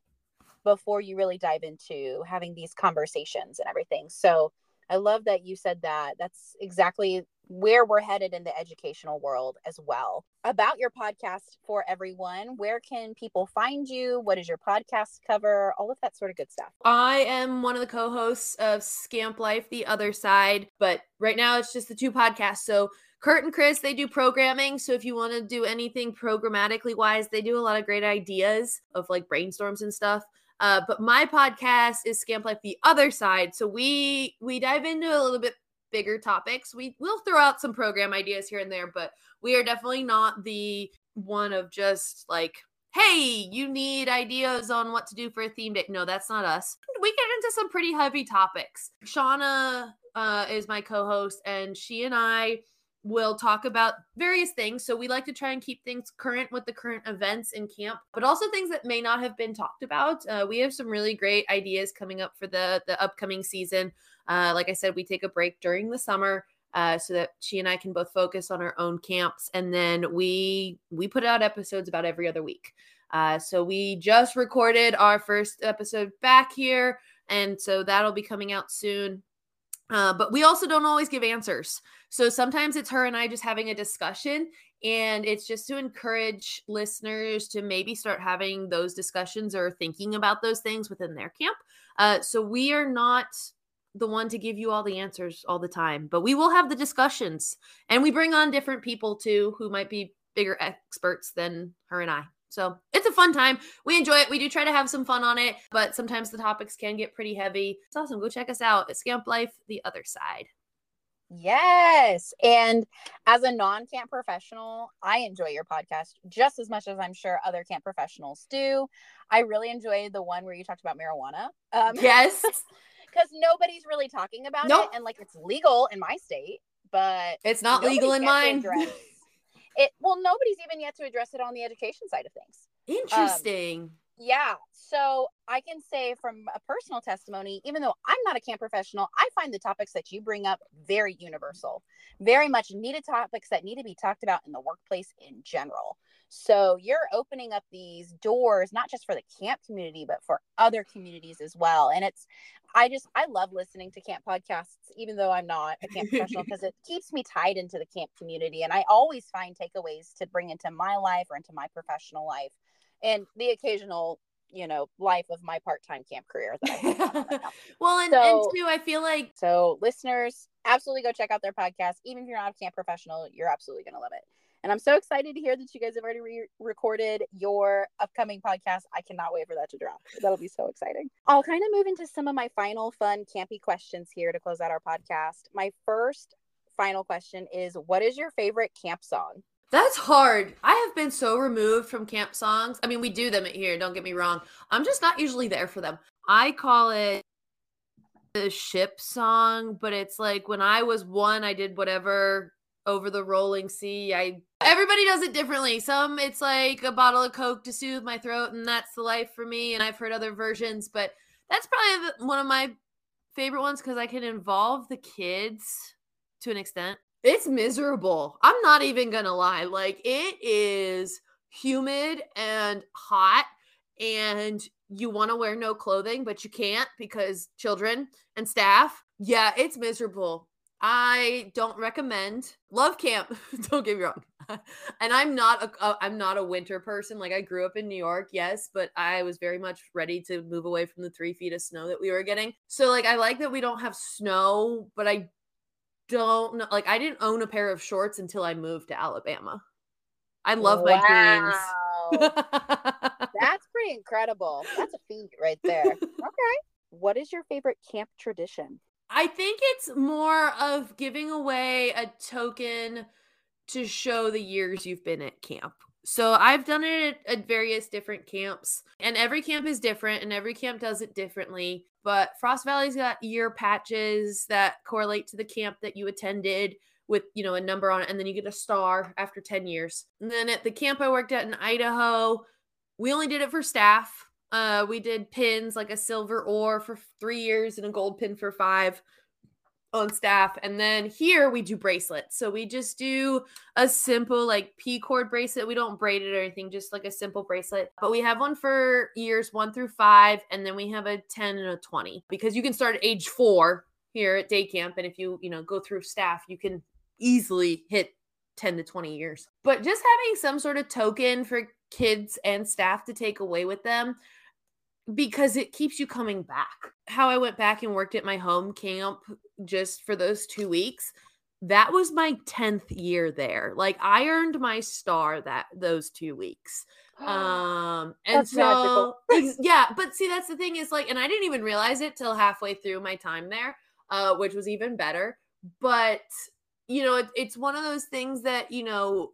before you really dive into having these conversations and everything. So I love that you said that. That's exactly where we're headed in the educational world as well. About your podcast for everyone, where can people find you? What does your podcast cover? All of that sort of good stuff. I am one of the co-hosts of Scamp Life, the other side, but right now it's just the two podcasts. So Kurt and Chris, they do programming. So if you want to do anything programmatically wise, they do a lot of great ideas of like brainstorms and stuff. Uh, but my podcast is Scamp Life, the other side. So we we dive into a little bit bigger topics. We will throw out some program ideas here and there, but we are definitely not the one of just like hey, you need ideas on what to do for a theme day. No, that's not us. We get into some pretty heavy topics. Shauna uh, is my co host, and she and I will talk about various things. So we like to try and keep things current with the current events in camp, but also things that may not have been talked about. Uh, we have some really great ideas coming up for the the upcoming season. Uh, like I said, we take a break during the summer uh, so that she and I can both focus on our own camps, and then we we put out episodes about every other week. Uh, so we just recorded our first episode back here, and so that'll be coming out soon. Uh, but we also don't always give answers. So sometimes it's her and I just having a discussion, and it's just to encourage listeners to maybe start having those discussions or thinking about those things within their camp. Uh, so we are not the one to give you all the answers all the time, but we will have the discussions and we bring on different people too who might be bigger experts than her and I. So it's a fun time. We enjoy it. We do try to have some fun on it, but sometimes the topics can get pretty heavy. It's awesome. Go check us out at Scamp Life, the other side. Yes. And as a non camp professional, I enjoy your podcast just as much as I'm sure other camp professionals do. I really enjoyed the one where you talked about marijuana. Um, yes. because nobody's really talking about nope. it and like it's legal in my state but it's not legal in mine it well nobody's even yet to address it on the education side of things. Interesting. Um, yeah. So i can say from a personal testimony even though i'm not a camp professional i find the topics that you bring up very universal very much needed topics that need to be talked about in the workplace in general so you're opening up these doors, not just for the camp community, but for other communities as well. And it's, I just, I love listening to camp podcasts, even though I'm not a camp professional, because it keeps me tied into the camp community. And I always find takeaways to bring into my life or into my professional life and the occasional you know life of my part-time camp career well and, so, and too i feel like so listeners absolutely go check out their podcast even if you're not a camp professional you're absolutely going to love it and I'm so excited to hear that you guys have already re- recorded your upcoming podcast. I cannot wait for that to drop. That'll be so exciting. I'll kind of move into some of my final fun, campy questions here to close out our podcast. My first final question is What is your favorite camp song? That's hard. I have been so removed from camp songs. I mean, we do them here, don't get me wrong. I'm just not usually there for them. I call it the ship song, but it's like when I was one, I did whatever over the rolling sea. I everybody does it differently. Some it's like a bottle of coke to soothe my throat and that's the life for me and I've heard other versions, but that's probably one of my favorite ones cuz I can involve the kids to an extent. It's miserable. I'm not even going to lie. Like it is humid and hot and you want to wear no clothing but you can't because children and staff. Yeah, it's miserable. I don't recommend love camp. don't get me wrong. and I'm not a, a I'm not a winter person. Like I grew up in New York, yes, but I was very much ready to move away from the three feet of snow that we were getting. So like I like that we don't have snow, but I don't know. Like I didn't own a pair of shorts until I moved to Alabama. I love wow. my jeans. That's pretty incredible. That's a feat right there. Okay. What is your favorite camp tradition? I think it's more of giving away a token to show the years you've been at camp. So I've done it at, at, various different camps, and every camp is different, and every camp does it differently. But Frost Valley's got year patches that correlate to the camp that you attended with you know a number on it, and then you get a star after 10 years. And then at the camp I worked at in Idaho, we only did it for staff. Uh, we did pins like a silver ore for three years and a gold pin for five on staff. And then here we do bracelets. So we just do a simple like P cord bracelet. We don't braid it or anything, just like a simple bracelet. But we have one for years one through five. And then we have a 10 and a 20 because you can start at age four here at day camp. And if you, you know, go through staff, you can easily hit 10 to 20 years. But just having some sort of token for kids and staff to take away with them because it keeps you coming back. How I went back and worked at my home camp just for those two weeks, that was my 10th year there. Like I earned my star that those two weeks. Um and that's so yeah, but see that's the thing is like and I didn't even realize it till halfway through my time there, uh, which was even better. but you know, it, it's one of those things that, you know,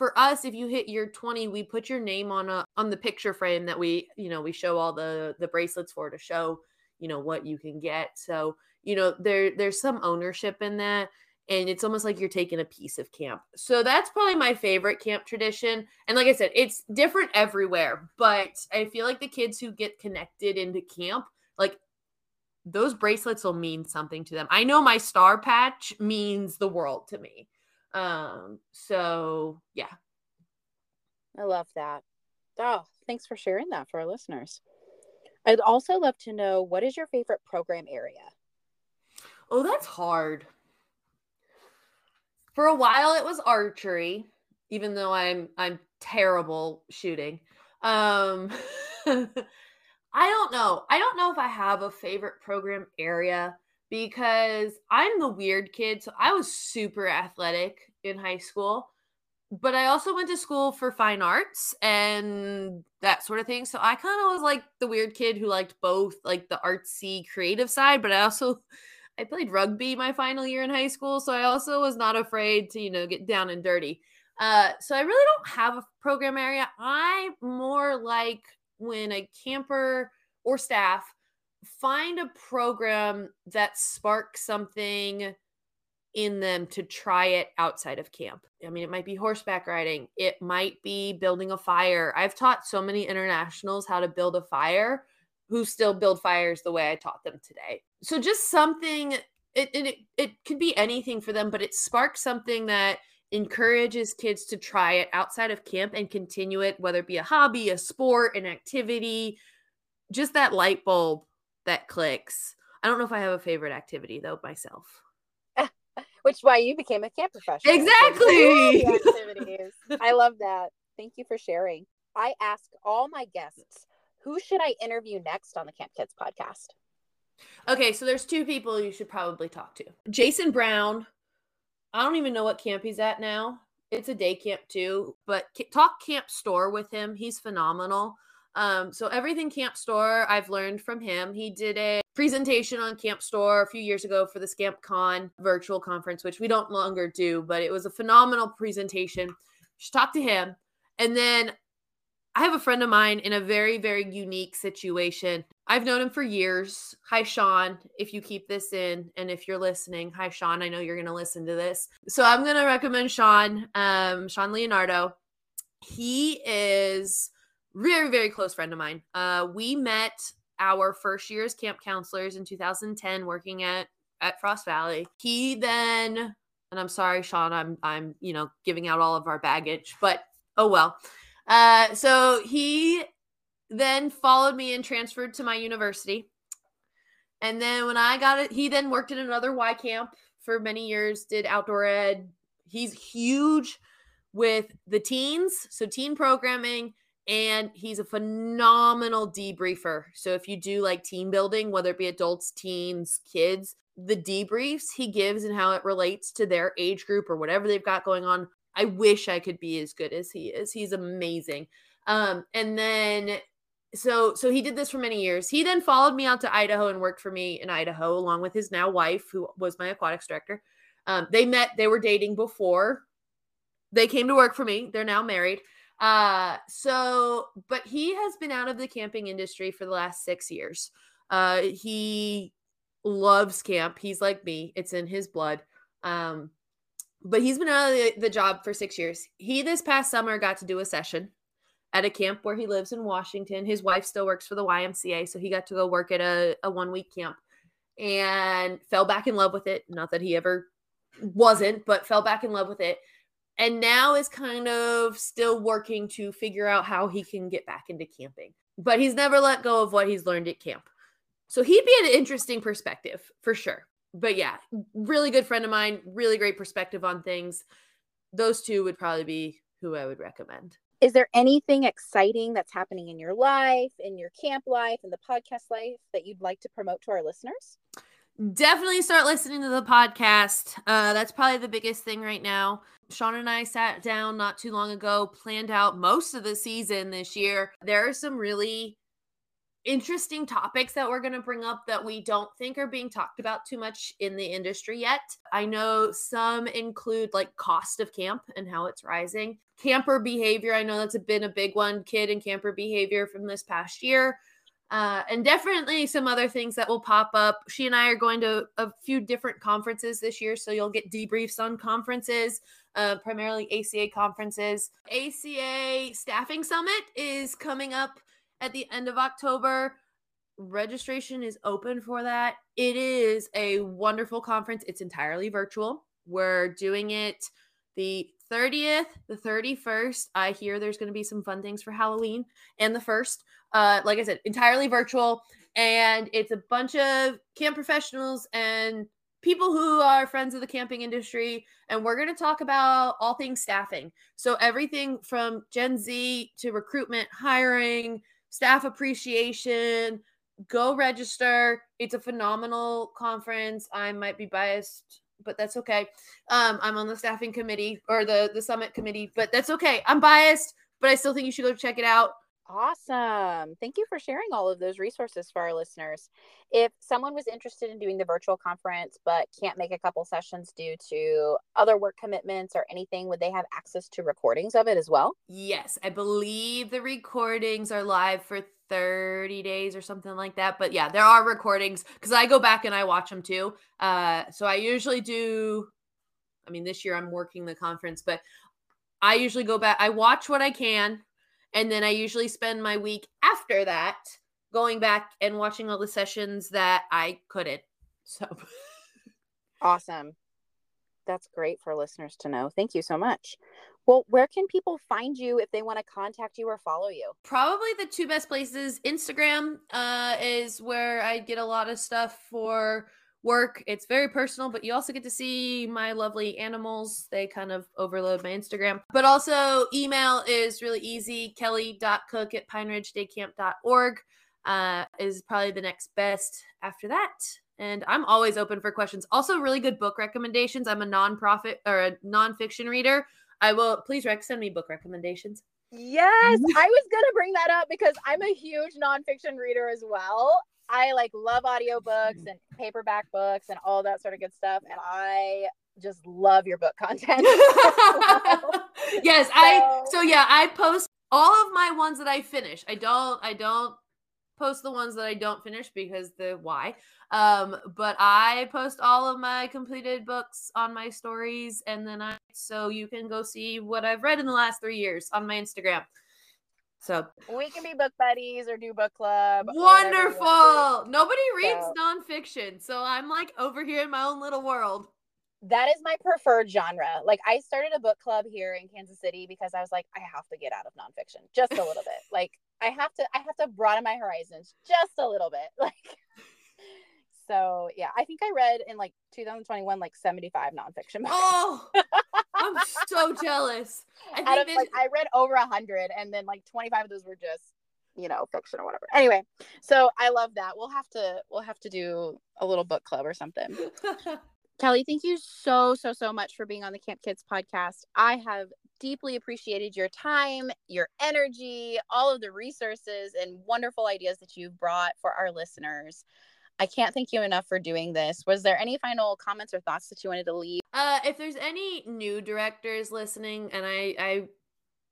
for us if you hit year 20 we put your name on a on the picture frame that we you know we show all the the bracelets for to show you know what you can get. So you know there there's some ownership in that and it's almost like you're taking a piece of camp. So that's probably my favorite camp tradition. And like i said it's different everywhere but i feel like the kids who get connected into camp like those bracelets will mean something to them. I know my star patch means the world to me um so yeah i love that oh thanks for sharing that for our listeners I'd also love to know what is your favorite program area? Oh, that's hard. For a while it was archery, even though I'm I'm terrible shooting. Um I don't know. I don't know if I have a favorite program area because I'm the weird kid. So I was super athletic in high school but I also went to school for fine arts and that sort of thing. So I kind of was like the weird kid who liked both like the artsy creative side, but I also I played rugby my final year in high school, so I also was not afraid to, you know, get down and dirty. Uh, so I really don't have a program area. I more like when a camper or staff find a program that sparks something in them to try it outside of camp. I mean, it might be horseback riding, it might be building a fire. I've taught so many internationals how to build a fire who still build fires the way I taught them today. So just something it it, it could be anything for them, but it sparks something that encourages kids to try it outside of camp and continue it, whether it be a hobby, a sport, an activity, just that light bulb that clicks. I don't know if I have a favorite activity though myself which is why you became a camp professional. Exactly. activities. I love that. Thank you for sharing. I ask all my guests, who should I interview next on the Camp Kids podcast? Okay, so there's two people you should probably talk to. Jason Brown. I don't even know what camp he's at now. It's a day camp too, but talk camp store with him. He's phenomenal. Um, so everything Camp Store I've learned from him. He did a presentation on Camp Store a few years ago for the Scamp Con virtual conference, which we don't longer do, but it was a phenomenal presentation. Just talk to him. And then I have a friend of mine in a very, very unique situation. I've known him for years. Hi, Sean, if you keep this in and if you're listening. Hi, Sean. I know you're going to listen to this. So I'm going to recommend Sean, um, Sean Leonardo. He is very very close friend of mine. Uh we met our first year as camp counselors in 2010 working at at frost valley. He then and i'm sorry sean i'm i'm you know giving out all of our baggage but oh well. Uh so he then followed me and transferred to my university. And then when i got it he then worked in another y camp for many years did outdoor ed. He's huge with the teens so teen programming and he's a phenomenal debriefer. So if you do like team building, whether it be adults, teens, kids, the debriefs he gives and how it relates to their age group or whatever they've got going on, I wish I could be as good as he is. He's amazing. Um, and then so so he did this for many years. He then followed me out to Idaho and worked for me in Idaho along with his now wife, who was my aquatics director. Um, they met, they were dating before they came to work for me. They're now married. Uh, so, but he has been out of the camping industry for the last six years. Uh, he loves camp. He's like me, it's in his blood. Um, but he's been out of the, the job for six years. He this past summer got to do a session at a camp where he lives in Washington. His wife still works for the YMCA, so he got to go work at a, a one week camp and fell back in love with it. Not that he ever wasn't, but fell back in love with it and now is kind of still working to figure out how he can get back into camping. But he's never let go of what he's learned at camp. So he'd be an interesting perspective for sure. But yeah, really good friend of mine, really great perspective on things. Those two would probably be who I would recommend. Is there anything exciting that's happening in your life, in your camp life, in the podcast life that you'd like to promote to our listeners? Definitely start listening to the podcast. Uh, that's probably the biggest thing right now. Shauna and I sat down not too long ago, planned out most of the season this year. There are some really interesting topics that we're going to bring up that we don't think are being talked about too much in the industry yet. I know some include like cost of camp and how it's rising. Camper behavior, I know that's been a big one, kid and camper behavior from this past year. Uh, and definitely some other things that will pop up. She and I are going to a few different conferences this year, so you'll get debriefs on conferences, uh, primarily ACA conferences. ACA Staffing Summit is coming up at the end of October. Registration is open for that. It is a wonderful conference. It's entirely virtual. We're doing it the 30th, the 31st. I hear there's going to be some fun things for Halloween and the first. Uh, like I said, entirely virtual. And it's a bunch of camp professionals and people who are friends of the camping industry. And we're going to talk about all things staffing. So, everything from Gen Z to recruitment, hiring, staff appreciation. Go register. It's a phenomenal conference. I might be biased, but that's okay. Um, I'm on the staffing committee or the the summit committee, but that's okay. I'm biased, but I still think you should go check it out. Awesome. Thank you for sharing all of those resources for our listeners. If someone was interested in doing the virtual conference but can't make a couple sessions due to other work commitments or anything, would they have access to recordings of it as well? Yes, I believe the recordings are live for 30 days or something like that. But yeah, there are recordings because I go back and I watch them too. Uh, so I usually do, I mean, this year I'm working the conference, but I usually go back, I watch what I can and then I usually spend my week after that going back and watching all the sessions that I couldn't. So awesome. That's great for listeners to know. Thank you so much. Well, where can people find you if they want to contact you or follow you? Probably the two best places. Instagram uh, is where I get a lot of stuff for work. It's very personal, but you also get to see my lovely animals. They kind of overload my Instagram. But also, email is really easy kelie.cook at pineridgedaycamp.org uh, is probably the next best after that. And I'm always open for questions. Also, really good book recommendations. I'm a nonprofit or a nonfiction reader. I will please rec- send me book recommendations. Yes, I was gonna bring that up because I'm a huge nonfiction reader as well. I like love audiobooks and paperback books and all that sort of good stuff. And I just love your book content. yes, so, I so yeah, I post all of my ones that I finish. I don't I don't post the ones that I don't finish because the why. Um, but I post all of my completed books on my stories and then I so you can go see what I've read in the last three years on my Instagram. So we can be book buddies or do book club. Wonderful. Nobody reads so. nonfiction. So I'm like over here in my own little world. That is my preferred genre. Like I started a book club here in Kansas City because I was like, I have to get out of nonfiction just a little bit. Like I have to I have to broaden my horizons just a little bit. Like so yeah, I think I read in like 2021 like 75 nonfiction books. Oh, I'm so jealous. I Out of, this... like I read over a hundred, and then like 25 of those were just you know fiction or whatever. Anyway, so I love that. We'll have to we'll have to do a little book club or something. Kelie, thank you so so so much for being on the Camp Kids podcast. I have deeply appreciated your time, your energy, all of the resources and wonderful ideas that you've brought for our listeners. I can't thank you enough for doing this. Was there any final comments or thoughts that you wanted to leave? Uh, if there's any new directors listening, and I, I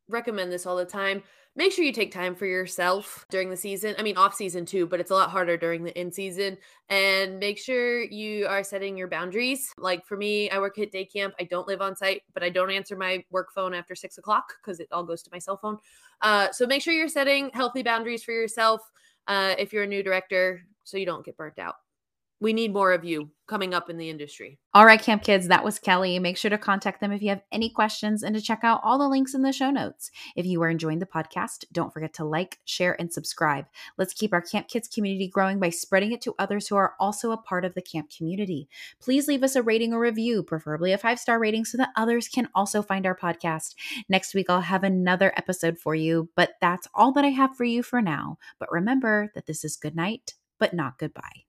recommend this all the time, make sure you take time for yourself during the season. I mean, off season too, but it's a lot harder during the in season. And make sure you are setting your boundaries. Like for me, I work at day camp. I don't live on site, but I don't answer my work phone after six o'clock because it all goes to my cell phone. Uh, so make sure you're setting healthy boundaries for yourself. Uh, if you're a new director, so you don't get burnt out. We need more of you coming up in the industry. All right, Camp Kids, that was Kelie. Make sure to contact them if you have any questions and to check out all the links in the show notes. If you are enjoying the podcast, don't forget to like, share, and subscribe. Let's keep our Camp Kids community growing by spreading it to others who are also a part of the camp community. Please leave us a rating or review, preferably a five star rating, so that others can also find our podcast. Next week, I'll have another episode for you, but that's all that I have for you for now. But remember that this is good night but not goodbye.